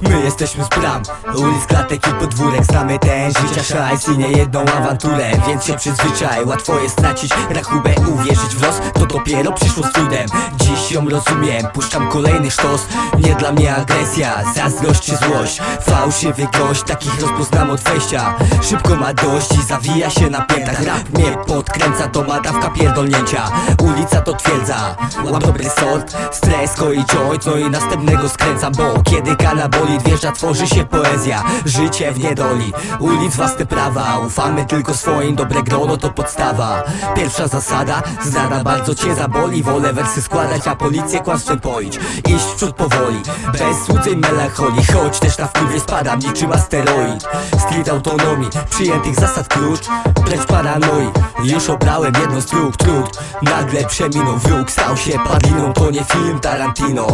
My jesteśmy z bram, ulic, klatek i podwórek. Znamy ten życia szajs i nie jedną awanturę. Więc się przyzwyczaj, łatwo jest stracić rachubę Uwierzyć w los, dopiero przyszło z trudem Dziś ją rozumiem, puszczam kolejny sztos. Nie dla mnie agresja, zazdrość czy złość. Fałszywy gość, takich rozpoznam od wejścia. Szybko ma dość i zawija się na piętach. Rap mnie podkręca, to ma dawka pierdolnięcia. Ulica to twierdza, łap dobry sort. Stres, koi joint, no i następnego skręcam Bo kiedy kanabolit wjeżdża, tworzy się poezja. Życie w niedoli, ulic własne prawa. Ufamy tylko swoim, dobre grono to podstawa. Pierwsza zasada, znana bardzo cię zaboli Wolę wersy składać, a policję kłamstwem poić. Iść w przód powoli, bez złudzeń melancholii. Choć też na wpływie spadam niczym asteroid. Street autonomii, przyjętych zasad klucz Precz paranoi, już obrałem jedno z dróg trud Nagle przeminął wróg, stał się padliną To nie film Tarantino.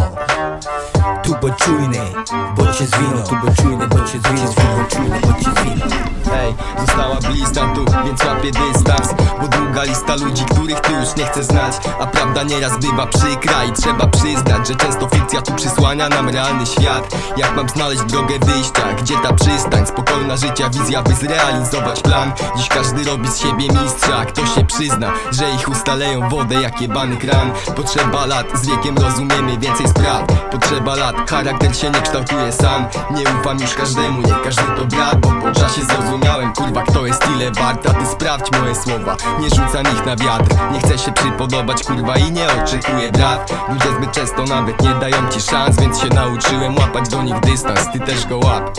Tu bądź czujny, bądź się zwino Tu bądź czujny, bądź się zwino Tu bądź czujny, bądź się zwino Została blizna tu, więc łapię dystans Bo długa lista ludzi, których ty już nie chcesz znać. A prawda nieraz bywa przykra i trzeba przyznać Że często fikcja tu przysłania nam realny świat. Jak mam znaleźć drogę wyjścia, gdzie ta przystań? Spokojna życia, wizja by zrealizować plan. Dziś każdy robi z siebie mistrza, kto się przyzna Że ich ustaleją wodę jak jebany kran. Potrzeba lat, z wiekiem rozumiemy więcej spraw. Potrzeba lat, charakter się nie kształtuje sam. Nie ufam już każdemu, nie każdy to brat Bo ile wart A ty sprawdź moje słowa, nie rzucam ich na wiatr. Nie chcę się przypodobać, kurwa i nie oczekuję brat. Ludzie zbyt często nawet nie dają ci szans Więc się nauczyłem łapać do nich dystans, ty też go łap